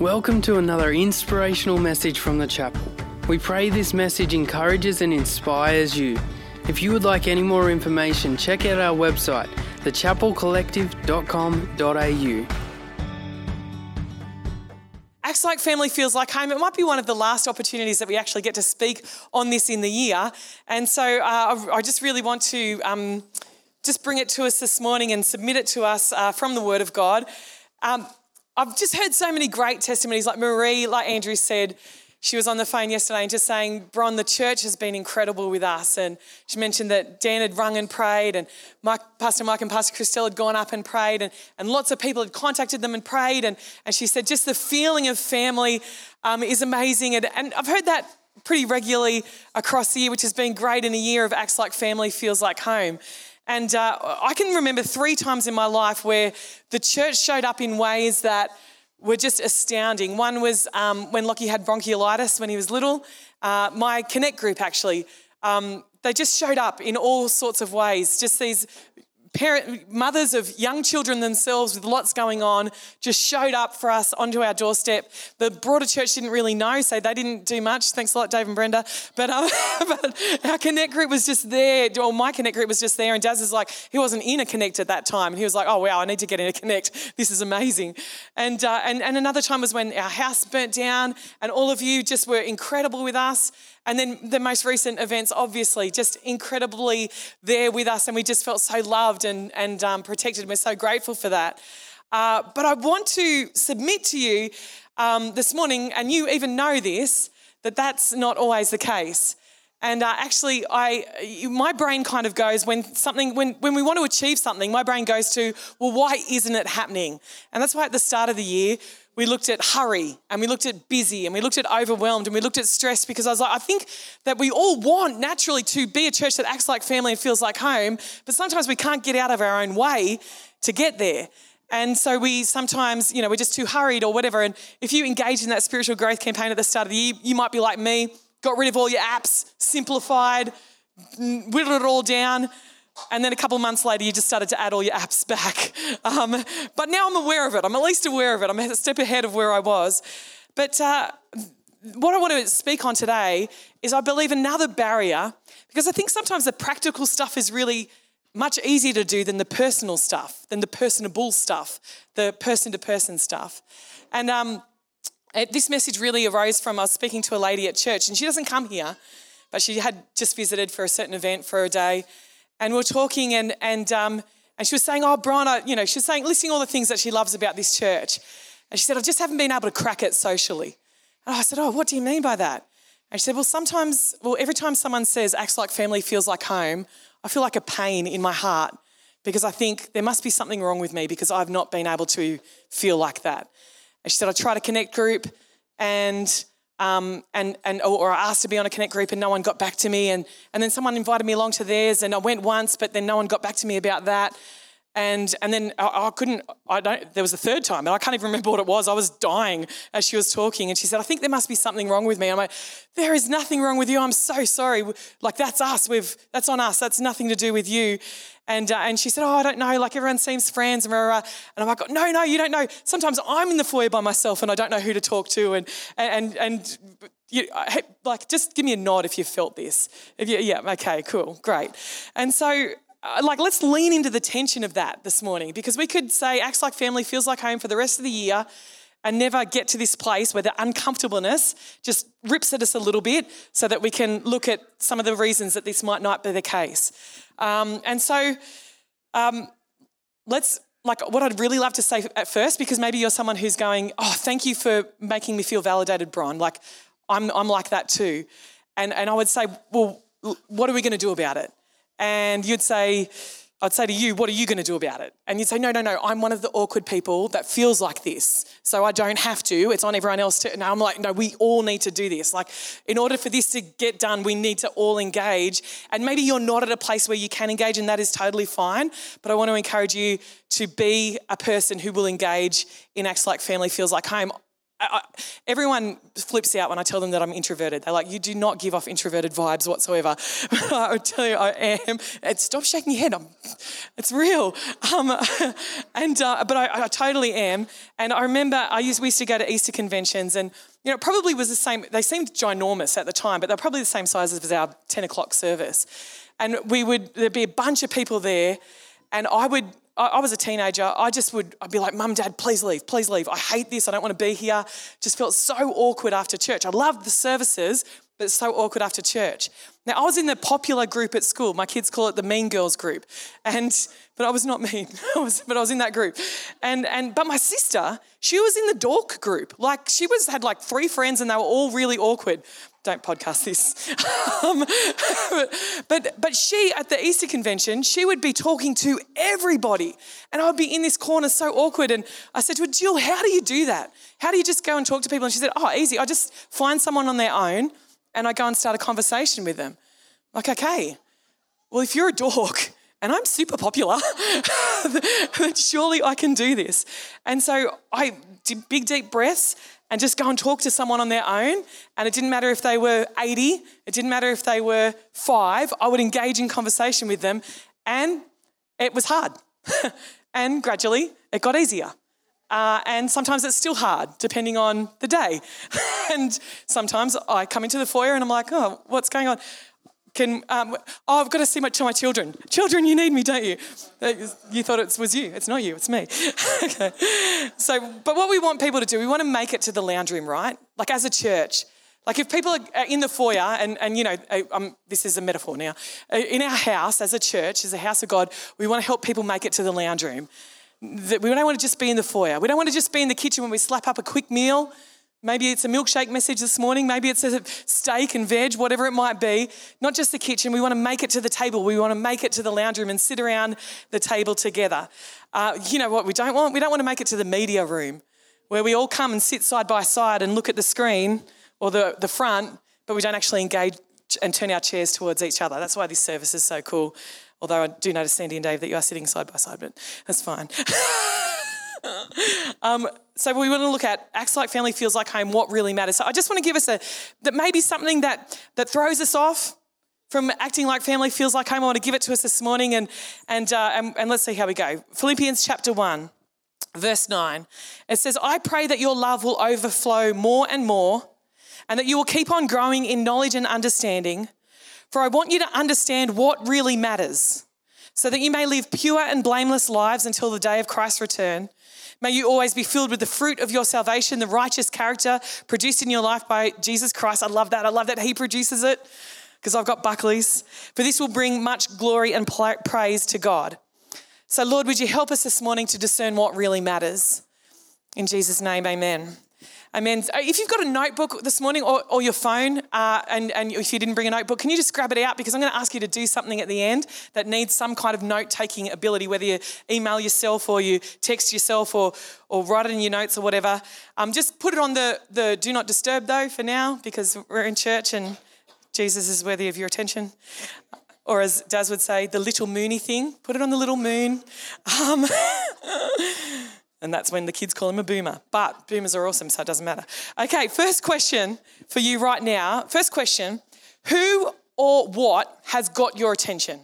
Welcome to another inspirational message from the chapel. We pray this message encourages and inspires you. If you would like any more information, check out our website, thechapelcollective.com.au. Acts like family feels like home. It might be one of the last opportunities that we actually get to speak on this in the year. And so uh, I just really want to um, just bring it to us this morning and submit it to us uh, from the Word of God. Um, I've just heard so many great testimonies, like Marie, like Andrew said, she was on the phone yesterday and just saying, Bron, the church has been incredible with us. And she mentioned that Dan had rung and prayed, and Mike, Pastor Mike and Pastor Christelle had gone up and prayed, and, and lots of people had contacted them and prayed. And, and she said, just the feeling of family um, is amazing. And, and I've heard that pretty regularly across the year, which has been great in a year of Acts Like Family Feels Like Home. And uh, I can remember three times in my life where the church showed up in ways that were just astounding. One was um, when Lockie had bronchiolitis when he was little. Uh, my Connect group, actually, um, they just showed up in all sorts of ways. Just these parent, mothers of young children themselves with lots going on just showed up for us onto our doorstep. The broader church didn't really know, so they didn't do much. Thanks a lot, Dave and Brenda. But, um, but our Connect group was just there, or my Connect group was just there, and Daz is like, he wasn't in a Connect at that time, and he was like, oh wow, I need to get in a Connect. This is amazing. And, uh, and, and another time was when our house burnt down, and all of you just were incredible with us. And then the most recent events, obviously, just incredibly there with us, and we just felt so loved and, and um, protected. We're so grateful for that. Uh, but I want to submit to you um, this morning, and you even know this, that that's not always the case. And uh, actually, I, my brain kind of goes when something, when, when we want to achieve something, my brain goes to, well, why isn't it happening? And that's why at the start of the year, we looked at hurry and we looked at busy and we looked at overwhelmed and we looked at stress because I was like, I think that we all want naturally to be a church that acts like family and feels like home, but sometimes we can't get out of our own way to get there. And so we sometimes, you know, we're just too hurried or whatever. And if you engage in that spiritual growth campaign at the start of the year, you might be like me, got rid of all your apps, simplified, whittled it all down. And then a couple months later, you just started to add all your apps back. Um, but now I'm aware of it. I'm at least aware of it. I'm a step ahead of where I was. But uh, what I want to speak on today is I believe another barrier, because I think sometimes the practical stuff is really much easier to do than the personal stuff, than the personable stuff, the person to person stuff. And um, it, this message really arose from I was speaking to a lady at church, and she doesn't come here, but she had just visited for a certain event for a day and we are talking, and and um, and she was saying, "Oh, Bron, you know," she was saying, listing all the things that she loves about this church, and she said, "I just haven't been able to crack it socially." And I said, "Oh, what do you mean by that?" And she said, "Well, sometimes, well, every time someone says acts like family feels like home, I feel like a pain in my heart because I think there must be something wrong with me because I've not been able to feel like that." And she said, "I try to connect group, and." Um, and, and or I asked to be on a connect group and no one got back to me and, and then someone invited me along to theirs and I went once but then no one got back to me about that and and then I, I, couldn't I don't there was a third time and I can't even remember what it was I was dying as she was talking and she said I think there must be something wrong with me I'm like there is nothing wrong with you I'm so sorry like that's us we've that's on us that's nothing to do with you and, uh, and she said, Oh, I don't know, like everyone seems friends. And, and I'm like, No, no, you don't know. Sometimes I'm in the foyer by myself and I don't know who to talk to. And, and, and you, like, just give me a nod if you felt this. If you, yeah, okay, cool, great. And so, uh, like, let's lean into the tension of that this morning because we could say, acts like family, feels like home for the rest of the year and never get to this place where the uncomfortableness just rips at us a little bit so that we can look at some of the reasons that this might not be the case. Um, and so um, let's, like, what I'd really love to say at first, because maybe you're someone who's going, oh, thank you for making me feel validated, Bron. Like, I'm, I'm like that too. And, and I would say, well, what are we going to do about it? And you'd say, I'd say to you, what are you going to do about it? And you'd say, no, no, no, I'm one of the awkward people that feels like this. So I don't have to. It's on everyone else to. Now I'm like, no, we all need to do this. Like, in order for this to get done, we need to all engage. And maybe you're not at a place where you can engage, and that is totally fine. But I want to encourage you to be a person who will engage in acts like family feels like home. I, I, everyone flips out when I tell them that I'm introverted. They're like, "You do not give off introverted vibes whatsoever." I would tell you, I am. And stop shaking your head. I'm, it's real. Um, and uh, but I, I, totally am. And I remember I used we used to go to Easter conventions, and you know, it probably was the same. They seemed ginormous at the time, but they're probably the same size as our ten o'clock service. And we would there'd be a bunch of people there, and I would I, was a teenager. I just would, I'd be like, Mum, Dad, please leave, please leave. I hate this. I don't want to be here. Just felt so awkward after church. I loved the services, but it's so awkward after church. Now, I was in the popular group at school. My kids call it the Mean Girls group. And, but I was not mean, I was, but I was in that group. And, and, but my sister, she was in the dork group. Like, she was, had like three friends and they were all really awkward don't podcast this. um, but, but she, at the Easter convention, she would be talking to everybody. And I would be in this corner so awkward. And I said to her, Jill, how do you do that? How do you just go and talk to people? And she said, oh, easy. I just find someone on their own and I go and start a conversation with them. Like, okay, well, if you're a dork, and I'm super popular, then surely I can do this. And so I did big, deep breaths and just go and talk to someone on their own. And it didn't matter if they were 80, it didn't matter if they were five, I would engage in conversation with them. And it was hard. and gradually it got easier. Uh, and sometimes it's still hard, depending on the day. and sometimes I come into the foyer and I'm like, oh, what's going on? Can, um, oh, I've got to see my, to my children. Children, you need me, don't you? You thought it was you. It's not you, it's me. okay. So, but what we want people to do, we want to make it to the lounge room, right? Like as a church. Like if people are in the foyer, and, and you know, um, this is a metaphor now, uh, in our house as a church, as a house of God, we want to help people make it to the lounge room. We don't want to just be in the foyer. We don't want to just be in the kitchen when we slap up a quick meal Maybe it's a milkshake message this morning. Maybe it's a steak and veg, whatever it might be. Not just the kitchen. We want to make it to the table. We want to make it to the lounge room and sit around the table together. Uh, you know what we don't want? We don't want to make it to the media room where we all come and sit side by side and look at the screen or the, the front, but we don't actually engage and turn our chairs towards each other. That's why this service is so cool. Although I do notice, Sandy and Dave, that you are sitting side by side, but that's fine. um, so we want to look at acts like family feels like home, what really matters. So I just want to give us a that maybe something that that throws us off from acting like family feels like home. I want to give it to us this morning, and and uh, and, and let's see how we go. Philippians chapter one, verse nine. It says, "I pray that your love will overflow more and more, and that you will keep on growing in knowledge and understanding. For I want you to understand what really matters." So that you may live pure and blameless lives until the day of Christ's return. May you always be filled with the fruit of your salvation, the righteous character produced in your life by Jesus Christ. I love that. I love that He produces it because I've got Buckley's. For this will bring much glory and praise to God. So, Lord, would you help us this morning to discern what really matters? In Jesus' name, amen. Amen. If you've got a notebook this morning or, or your phone, uh, and, and if you didn't bring a notebook, can you just grab it out? Because I'm going to ask you to do something at the end that needs some kind of note taking ability, whether you email yourself or you text yourself or, or write it in your notes or whatever. Um, just put it on the, the do not disturb though for now because we're in church and Jesus is worthy of your attention. Or as Daz would say, the little moony thing, put it on the little moon. Um, And that's when the kids call him a boomer. But boomers are awesome, so it doesn't matter. Okay, first question for you right now. First question Who or what has got your attention?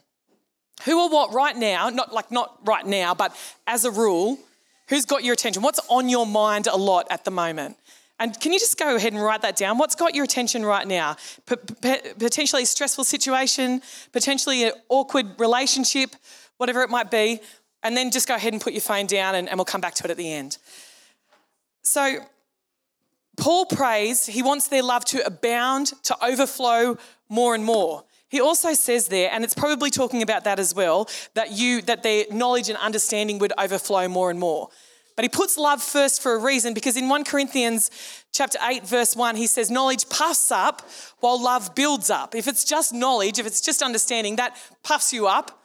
Who or what right now, not like not right now, but as a rule, who's got your attention? What's on your mind a lot at the moment? And can you just go ahead and write that down? What's got your attention right now? P- potentially a stressful situation, potentially an awkward relationship, whatever it might be and then just go ahead and put your phone down and, and we'll come back to it at the end. So, Paul prays, he wants their love to abound, to overflow more and more. He also says there, and it's probably talking about that as well, that you that their knowledge and understanding would overflow more and more. But he puts love first for a reason because in 1 Corinthians chapter 8 verse 1 he says knowledge puffs up while love builds up. If it's just knowledge, if it's just understanding, that puffs you up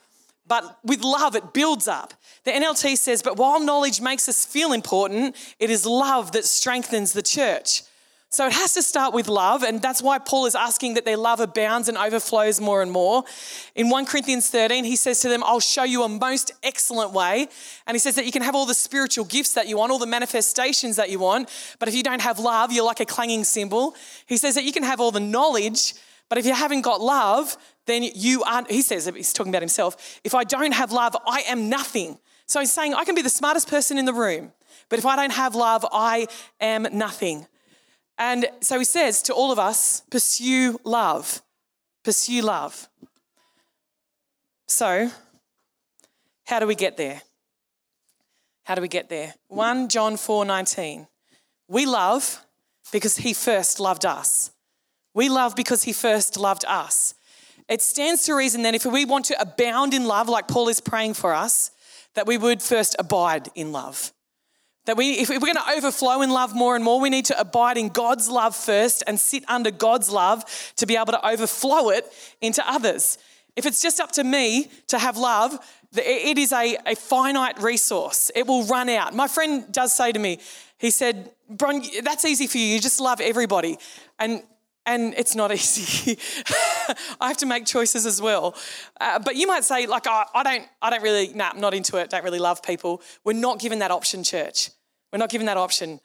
but with love, it builds up. The NLT says, but while knowledge makes us feel important, it is love that strengthens the church. So it has to start with love, and that's why Paul is asking that their love abounds and overflows more and more. In 1 Corinthians 13, he says to them, I'll show you a most excellent way. And he says that you can have all the spiritual gifts that you want, all the manifestations that you want, but if you don't have love, you're like a clanging cymbal. He says that you can have all the knowledge, but if you haven't got love, then you aren't, he says, he's talking about himself, if I don't have love, I am nothing. So he's saying, I can be the smartest person in the room, but if I don't have love, I am nothing. And so he says to all of us pursue love. Pursue love. So, how do we get there? How do we get there? 1 John 4 19. We love because he first loved us. We love because he first loved us. It stands to reason that if we want to abound in love, like Paul is praying for us, that we would first abide in love. That we, if we're going to overflow in love more and more, we need to abide in God's love first and sit under God's love to be able to overflow it into others. If it's just up to me to have love, it is a, a finite resource. It will run out. My friend does say to me, he said, Bron, that's easy for you. You just love everybody. And and it's not easy. I have to make choices as well. Uh, but you might say, like, oh, I don't, I don't really, nah, I'm not into it. Don't really love people. We're not given that option, church. We're not given that option.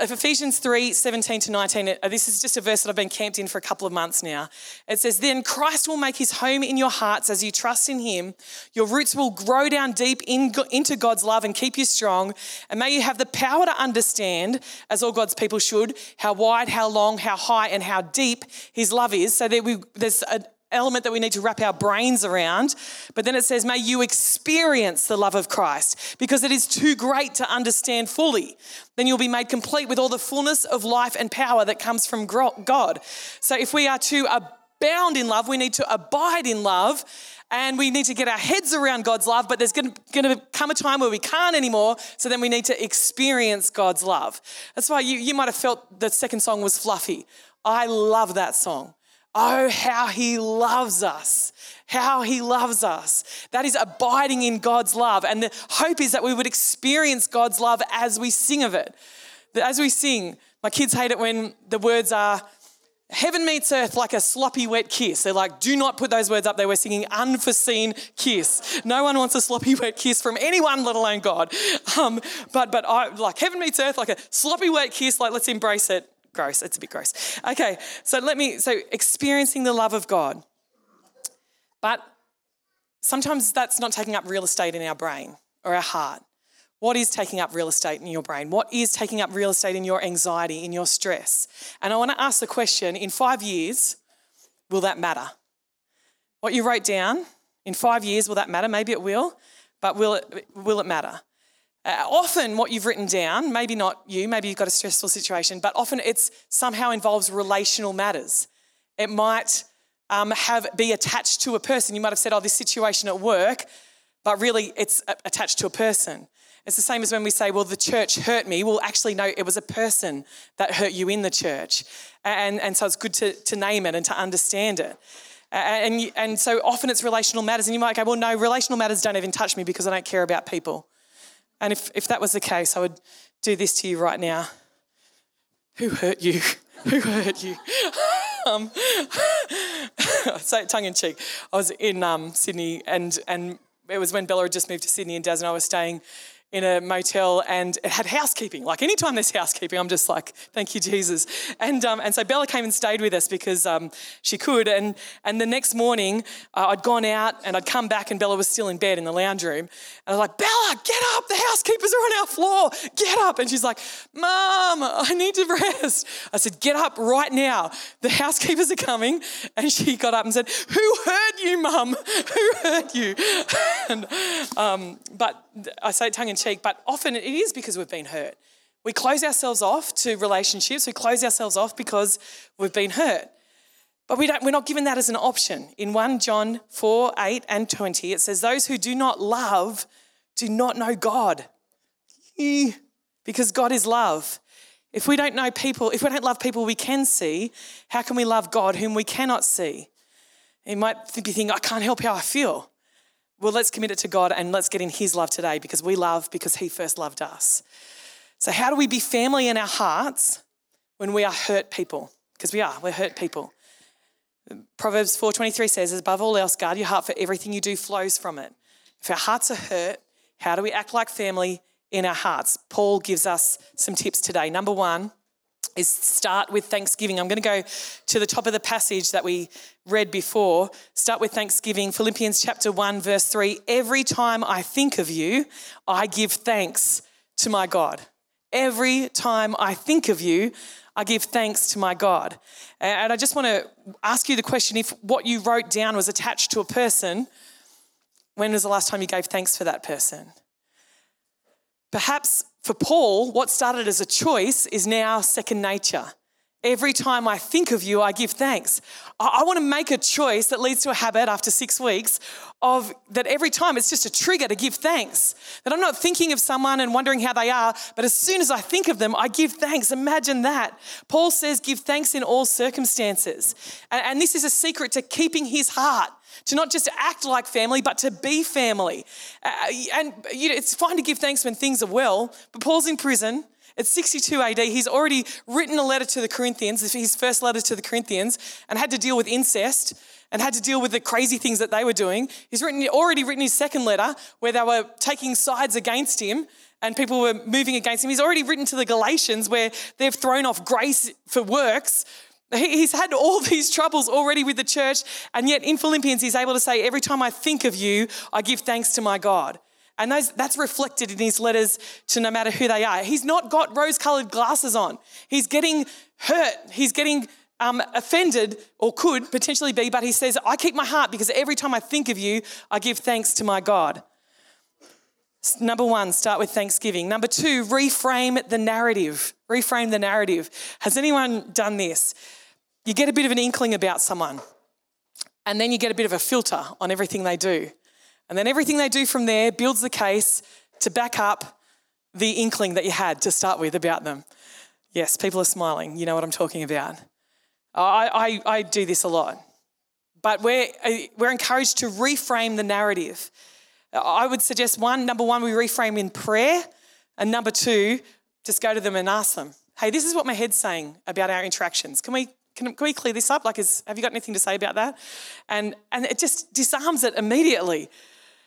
If Ephesians 3 17 to 19, uh, this is just a verse that I've been camped in for a couple of months now. It says, Then Christ will make his home in your hearts as you trust in him. Your roots will grow down deep in, into God's love and keep you strong. And may you have the power to understand, as all God's people should, how wide, how long, how high, and how deep his love is. So that we, there's a, element that we need to wrap our brains around. But then it says, May you experience the love of Christ because it is too great to understand fully. Then you'll be made complete with all the fullness of life and power that comes from God. So if we are to abound in love, we need to abide in love. And we need to get our heads around God's love, but there's going to come a time where we can't anymore. So then we need to experience God's love. That's why you, you might have felt the second song was fluffy. I love that song. Oh, how he loves us. How he loves us. That is abiding in God's love. And the hope is that we would experience God's love as we sing of it. As we sing, my kids hate it when the words are, Heaven meets earth like a sloppy wet kiss. They're like, do not put those words up there. We're singing unforeseen kiss. No one wants a sloppy wet kiss from anyone, let alone God. Um, but but I like heaven meets earth like a sloppy wet kiss. Like let's embrace it gross. It's a bit gross. Okay, so let me, so experiencing the love of God. But sometimes that's not taking up real estate in our brain or our heart. What is taking up real estate in your brain? What is taking up real estate in your anxiety, in your stress? And I want to ask the question in five years, will that matter? What you wrote down, in five years, will that matter? Maybe it will, but will it, will it matter? Uh, often, what you've written down, maybe not you, maybe you've got a stressful situation, but often it's somehow involves relational matters. It might um, have be attached to a person. You might have said, "Oh, this situation at work," but really, it's attached to a person. It's the same as when we say, "Well, the church hurt me." Well, actually, no, it was a person that hurt you in the church, and and so it's good to to name it and to understand it. And, and so often it's relational matters, and you might go, well, no, relational matters don't even touch me because I don't care about people. And if, if that was the case, I would do this to you right now. Who hurt you? Who hurt you? um, say it tongue in cheek. I was in um, Sydney, and, and it was when Bella had just moved to Sydney, and Daz and I were staying in a motel and it had housekeeping. Like anytime there's housekeeping, I'm just like, thank you, Jesus. And, um, and so Bella came and stayed with us because um, she could. And, and the next morning, uh, I'd gone out and I'd come back and Bella was still in bed in the lounge room. And I was like, Bella, get up. The housekeepers are on our floor. Get up. And she's like, Mom, I need to rest. I said, get up right now. The housekeepers are coming. And she got up and said, who hurt you, Mum? Who hurt you? and, um, but I say tongue in cheek, but often it is because we've been hurt. We close ourselves off to relationships, we close ourselves off because we've been hurt. But we don't, we're not given that as an option. In 1 John 4 8 and 20, it says, Those who do not love do not know God. Because God is love. If we don't know people, if we don't love people we can see, how can we love God whom we cannot see? You might be thinking, I can't help how I feel. Well, let's commit it to God and let's get in His love today because we love because He first loved us. So, how do we be family in our hearts when we are hurt people, because we are, we're hurt people. Proverbs 4:23 says, above all else, guard your heart for everything you do flows from it. If our hearts are hurt, how do we act like family in our hearts? Paul gives us some tips today. Number one is start with thanksgiving. I'm going to go to the top of the passage that we read before. Start with thanksgiving. Philippians chapter 1, verse 3. Every time I think of you, I give thanks to my God. Every time I think of you, I give thanks to my God. And I just want to ask you the question if what you wrote down was attached to a person, when was the last time you gave thanks for that person? Perhaps for Paul, what started as a choice is now second nature. Every time I think of you, I give thanks. I, want to make a choice that leads to a habit after six weeks of that every time it's just a trigger to give thanks. That I'm not thinking of someone and wondering how they are, but as soon as I think of them, I give thanks. Imagine that. Paul says, give thanks in all circumstances. And, this is a secret to keeping his heart to not just act like family, but to be family. Uh, and you know, it's fine to give thanks when things are well, but Paul's in prison. It's 62 AD. He's already written a letter to the Corinthians, his first letter to the Corinthians, and had to deal with incest and had to deal with the crazy things that they were doing. He's written, already written his second letter where they were taking sides against him and people were moving against him. He's already written to the Galatians where they've thrown off grace for works He's had all these troubles already with the church, and yet in Philippians, he's able to say, Every time I think of you, I give thanks to my God. And those, that's reflected in his letters to no matter who they are. He's not got rose colored glasses on. He's getting hurt. He's getting um, offended, or could potentially be, but he says, I keep my heart because every time I think of you, I give thanks to my God. Number one, start with thanksgiving. Number two, reframe the narrative. Reframe the narrative. Has anyone done this? You get a bit of an inkling about someone, and then you get a bit of a filter on everything they do. And then everything they do from there builds the case to back up the inkling that you had to start with about them. Yes, people are smiling. You know what I'm talking about. I, I, I do this a lot. But we're, uh, we're encouraged to reframe the narrative. I would suggest one, number one, we reframe in prayer. And number two, just go to them and ask them, hey, this is what my head's saying about our interactions. Can we, can, can we clear this up? Like, is, have you got anything to say about that? And, and it just disarms it immediately.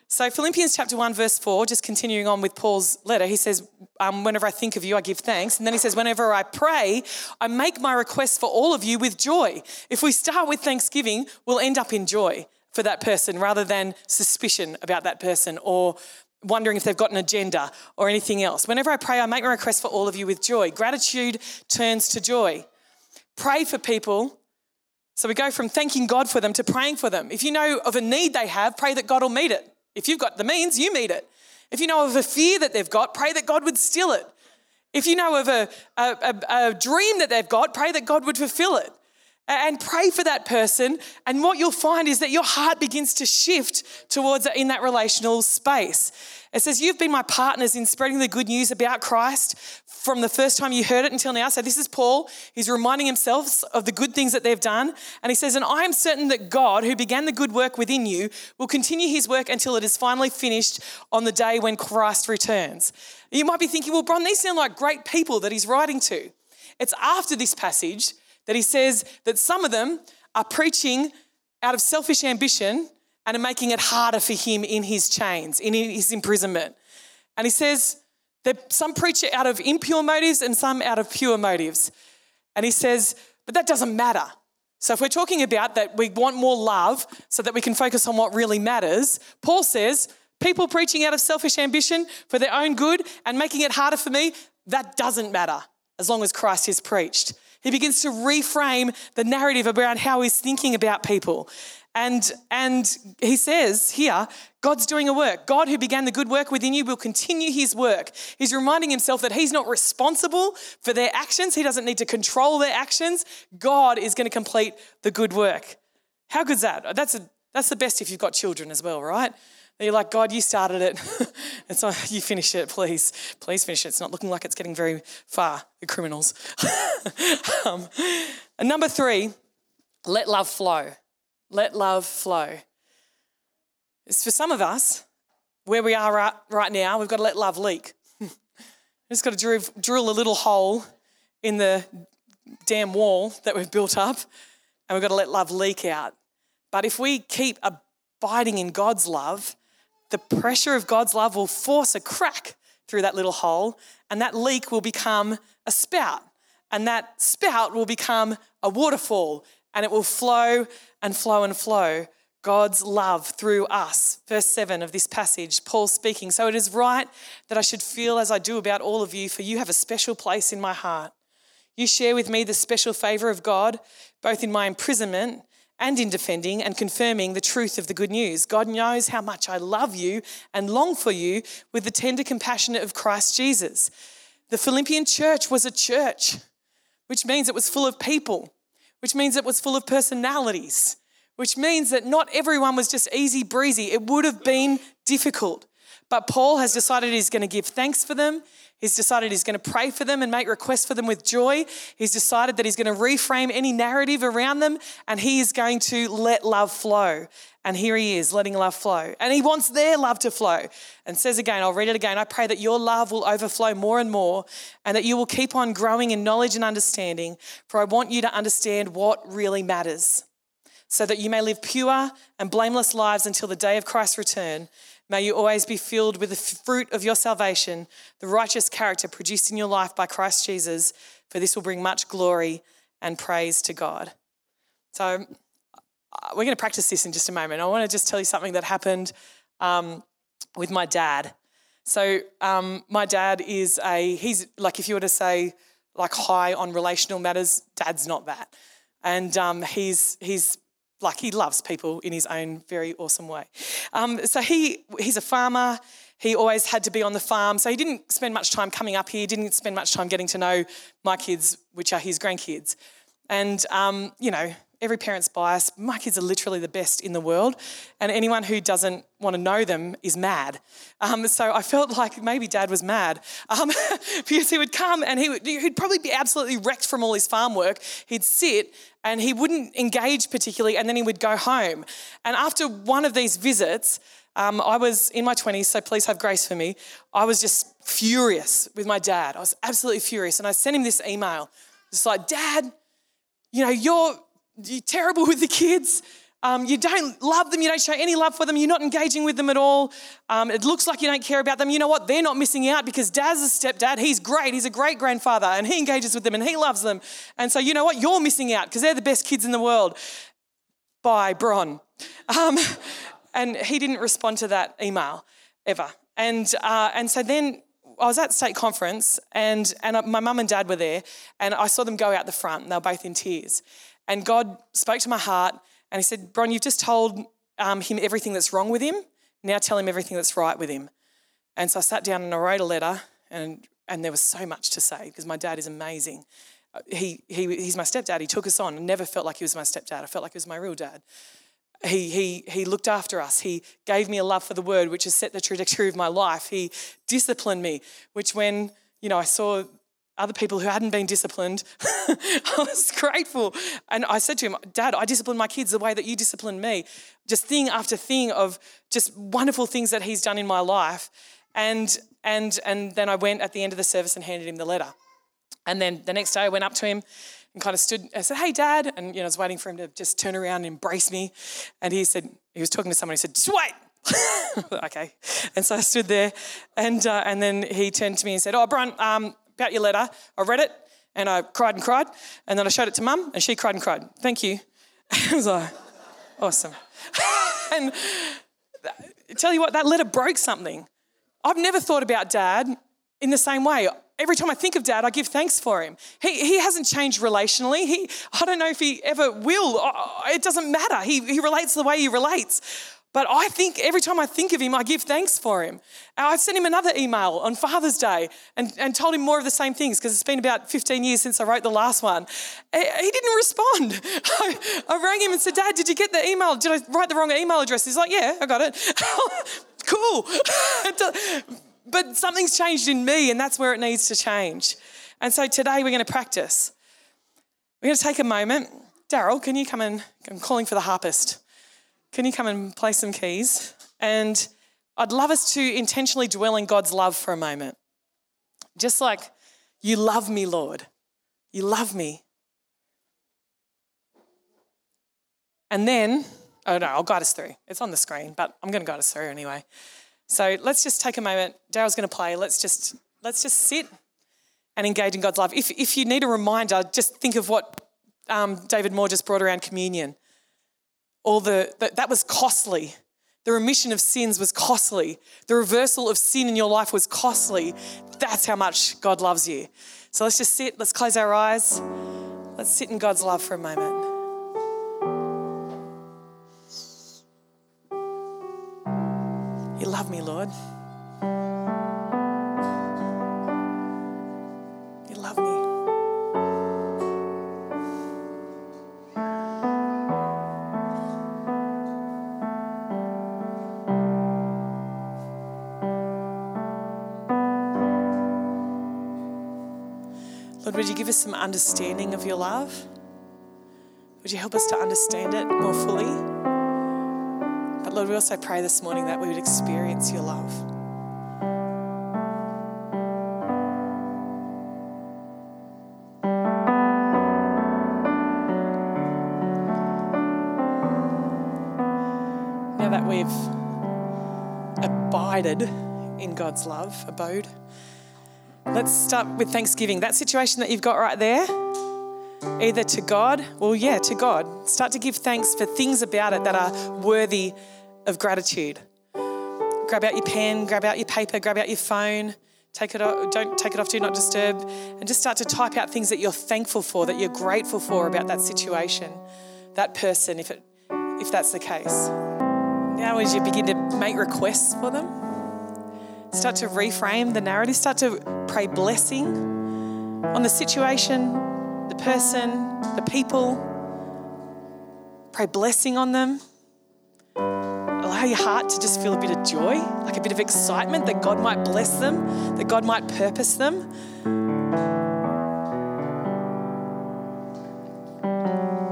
So, Philippians chapter 1, verse 4, just continuing on with Paul's letter, he says, um, Whenever I think of you, I give thanks. And then he says, Whenever I pray, I make my request for all of you with joy. If we start with thanksgiving, we'll end up in joy for that person rather than suspicion about that person or wondering if they've got an agenda or anything else. Whenever I pray, I make my request for all of you with joy. Gratitude turns to joy. Pray for people. So we go from thanking God for them to praying for them. If you know of a need they have, pray that God will meet it. If you've got the means, you meet it. If you know of a fear that they've got, pray that God would still it. If you know of a, a, a, a dream that they've got, pray that God would fulfill it and pray for that person. And what you'll find is that your heart begins to shift towards uh, in that relational space. It says, You've been my partners in spreading the good news about Christ from the first time you heard it until now. So, this is Paul. He's reminding himself of the good things that they've done. And he says, And I am certain that God, who began the good work within you, will continue his work until it is finally finished on the day when Christ returns. You might be thinking, Well, Bron, these sound like great people that he's writing to. It's after this passage that he says that some of them are preaching out of selfish ambition and are making it harder for him in his chains, in his imprisonment. And he says that some preach out of impure motives and some out of pure motives. And he says, but that doesn't matter. So, if we're talking about that we want more love so that we can focus on what really matters, Paul says, people preaching out of selfish ambition for their own good and making it harder for me, that doesn't matter as long as Christ is preached. He begins to reframe the narrative around how he's thinking about people. And, and he says here, God's doing a work. God, who began the good work within you, will continue his work. He's reminding himself that he's not responsible for their actions, he doesn't need to control their actions. God is going to complete the good work. How good's that? That's, a, that's the best if you've got children as well, right? You're like, God, you started it. it's not, you finish it, please. Please finish it. It's not looking like it's getting very far, the criminals. um, and number three, let love flow. Let love flow. It's for some of us, where we are right, right now, we've got to let love leak. we've just got to drill, drill a little hole in the dam wall that we've built up, and we've got to let love leak out. But if we keep abiding in God's love, the pressure of God's love will force a crack through that little hole, and that leak will become a spout. And that spout will become a waterfall, and it will flow and flow and flow. God's love through us. Verse 7 of this passage, Paul speaking. So it is right that I should feel as I do about all of you, for you have a special place in my heart. You share with me the special favor of God, both in my imprisonment and in defending and confirming the truth of the good news. God knows how much I love you and long for you with the tender compassion of Christ Jesus. The Philippian church was a church, which means it was full of people, which means it was full of personalities, which means that not everyone was just easy breezy. It would have been difficult. But Paul has decided he's going to give thanks for them. He's decided he's going to pray for them and make requests for them with joy. He's decided that he's going to reframe any narrative around them and he is going to let love flow. And here he is, letting love flow. And he wants their love to flow. And says again, I'll read it again. I pray that your love will overflow more and more and that you will keep on growing in knowledge and understanding, for I want you to understand what really matters, so that you may live pure and blameless lives until the day of Christ's return May you always be filled with the fruit of your salvation, the righteous character produced in your life by Christ Jesus, for this will bring much glory and praise to God. So, uh, we're going to practice this in just a moment. I want to just tell you something that happened um, with my dad. So, um, my dad is a, he's like, if you were to say, like high on relational matters, dad's not that. And um, he's, he's like he loves people in his own very awesome way. Um, so he he's a farmer. He always had to be on the farm, so he didn't spend much time coming up here. Didn't spend much time getting to know my kids, which are his grandkids. And um, you know, every parent's bias. My kids are literally the best in the world, and anyone who doesn't want to know them is mad. Um, so I felt like maybe Dad was mad um, because he would come and he would, he'd probably be absolutely wrecked from all his farm work. He'd sit and he wouldn't engage particularly, and then he would go home. And after one of these visits, um, I was in my 20s, so please have grace for me. I was just furious with my dad. I was absolutely furious. And I sent him this email. Just like, Dad, you know, you're you're terrible with the kids. Um, you don't love them. You don't show any love for them. You're not engaging with them at all. Um, it looks like you don't care about them. You know what? They're not missing out because Dad's a stepdad. He's great. He's a great grandfather and he engages with them and he loves them. And so, you know what? You're missing out because they're the best kids in the world. Bye, Bron. Um, and he didn't respond to that email ever. And, uh, and so then I was at state conference and, and my mum and dad were there and I saw them go out the front and they were both in tears. And God spoke to my heart and He said, Bron, you've just told um, him everything that's wrong with him. Now tell him everything that's right with him. And so I sat down and I wrote a letter, and, and there was so much to say because my dad is amazing. He, he, he's my stepdad. He took us on. I never felt like he was my stepdad. I felt like he was my real dad. He, he, he looked after us. He gave me a love for the word, which has set the trajectory of my life. He disciplined me, which when, you know, I saw other people who hadn't been disciplined, I was grateful. And I said to him, Dad, I discipline my kids the way that you disciplined me. Just thing after thing of just wonderful things that he's done in my life. And, and, and then I went at the end of the service and handed him the letter. And then the next day I went up to him and kind of stood I said, Hey, Dad. And you know, I was waiting for him to just turn around and embrace me. And he said, he was talking to someone, he said, Just wait. okay. And so I stood there, and uh, and then he turned to me and said, "Oh, Bron, um, about your letter. I read it and I cried and cried. And then I showed it to mum and she cried and cried. Thank you. I was like, awesome. and tell you what, that letter broke something. I've never thought about dad in the same way. Every time I think of dad, I give thanks for him. He, he hasn't changed relationally. He, I don't know if he ever will. It doesn't matter. He, he relates the way he relates. But I think every time I think of him, I give thanks for him. Uh, I sent him another email on Father's Day and, and told him more of the same things because it's been about 15 years since I wrote the last one. He didn't respond. I, I rang him and said, Dad, did you get the email? Did I write the wrong email address? He's like, Yeah, I got it. cool. but something's changed in me, and that's where it needs to change. And so today we're going to practice. We're going to take a moment. Daryl, can you come in? I'm calling for the harpist. Can you come and play some keys? And I'd love us to intentionally dwell in God's love for a moment. Just like, you love me, Lord. You love me. And then, oh no, I'll guide us through. It's on the screen, but I'm going to guide us through anyway. So let's just take a moment. Daryl's going to play. Let's just let's just sit and engage in God's love. If if you need a reminder, just think of what um, David Moore just brought around communion. All the that, that was costly. The remission of sins was costly. The reversal of sin in your life was costly. That's how much God loves you. So let's just sit. Let's close our eyes. Let's sit in God's love for a moment. You love me, Lord. Would you give us some understanding of your love? Would you help us to understand it more fully? But Lord, we also pray this morning that we would experience your love. Now that we've abided in God's love, abode, let's start with thanksgiving. That situation that you've got right there, either to God, well, yeah, to God. Start to give thanks for things about it that are worthy of gratitude. Grab out your pen, grab out your paper, grab out your phone. Take it off, don't take it off, do not disturb, and just start to type out things that you're thankful for, that you're grateful for about that situation, that person, if it if that's the case. Now, as you begin to make requests for them, start to reframe the narrative, start to pray blessing on the situation, the person, the people. Pray blessing on them. Allow your heart to just feel a bit of joy, like a bit of excitement that God might bless them, that God might purpose them.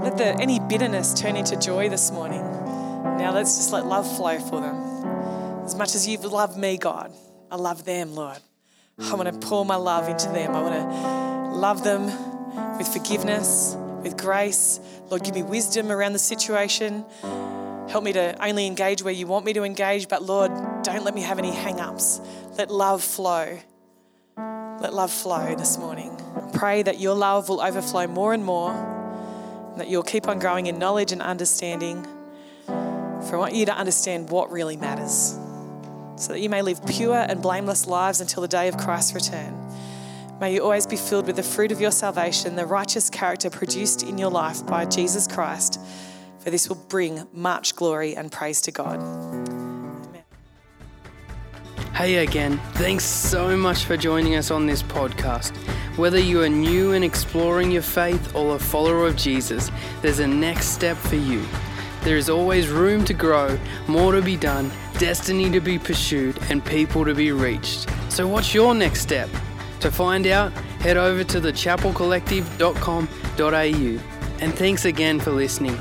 Let the, any bitterness turn into joy this morning. Now let's just let love flow for them. As much as you've loved me, God, I love them, Lord. I want to pour my love into them. I want to love them with forgiveness, with grace. Lord, give me wisdom around the situation. Help me to only engage where you want me to engage, but Lord, don't let me have any hang ups. Let love flow. Let love flow this morning. I pray that your love will overflow more and more, and that you'll keep on growing in knowledge and understanding. For I want you to understand what really matters, so that you may live pure and blameless lives until the day of Christ's return. May you always be filled with the fruit of your salvation, the righteous character produced in your life by Jesus Christ for this will bring much glory and praise to God. Amen. Hey again, thanks so much for joining us on this podcast. Whether you are new and exploring your faith or a follower of Jesus, there's a next step for you. There is always room to grow, more to be done, destiny to be pursued, and people to be reached. So, what's your next step? To find out, head over to thechapelcollective.com.au. And thanks again for listening.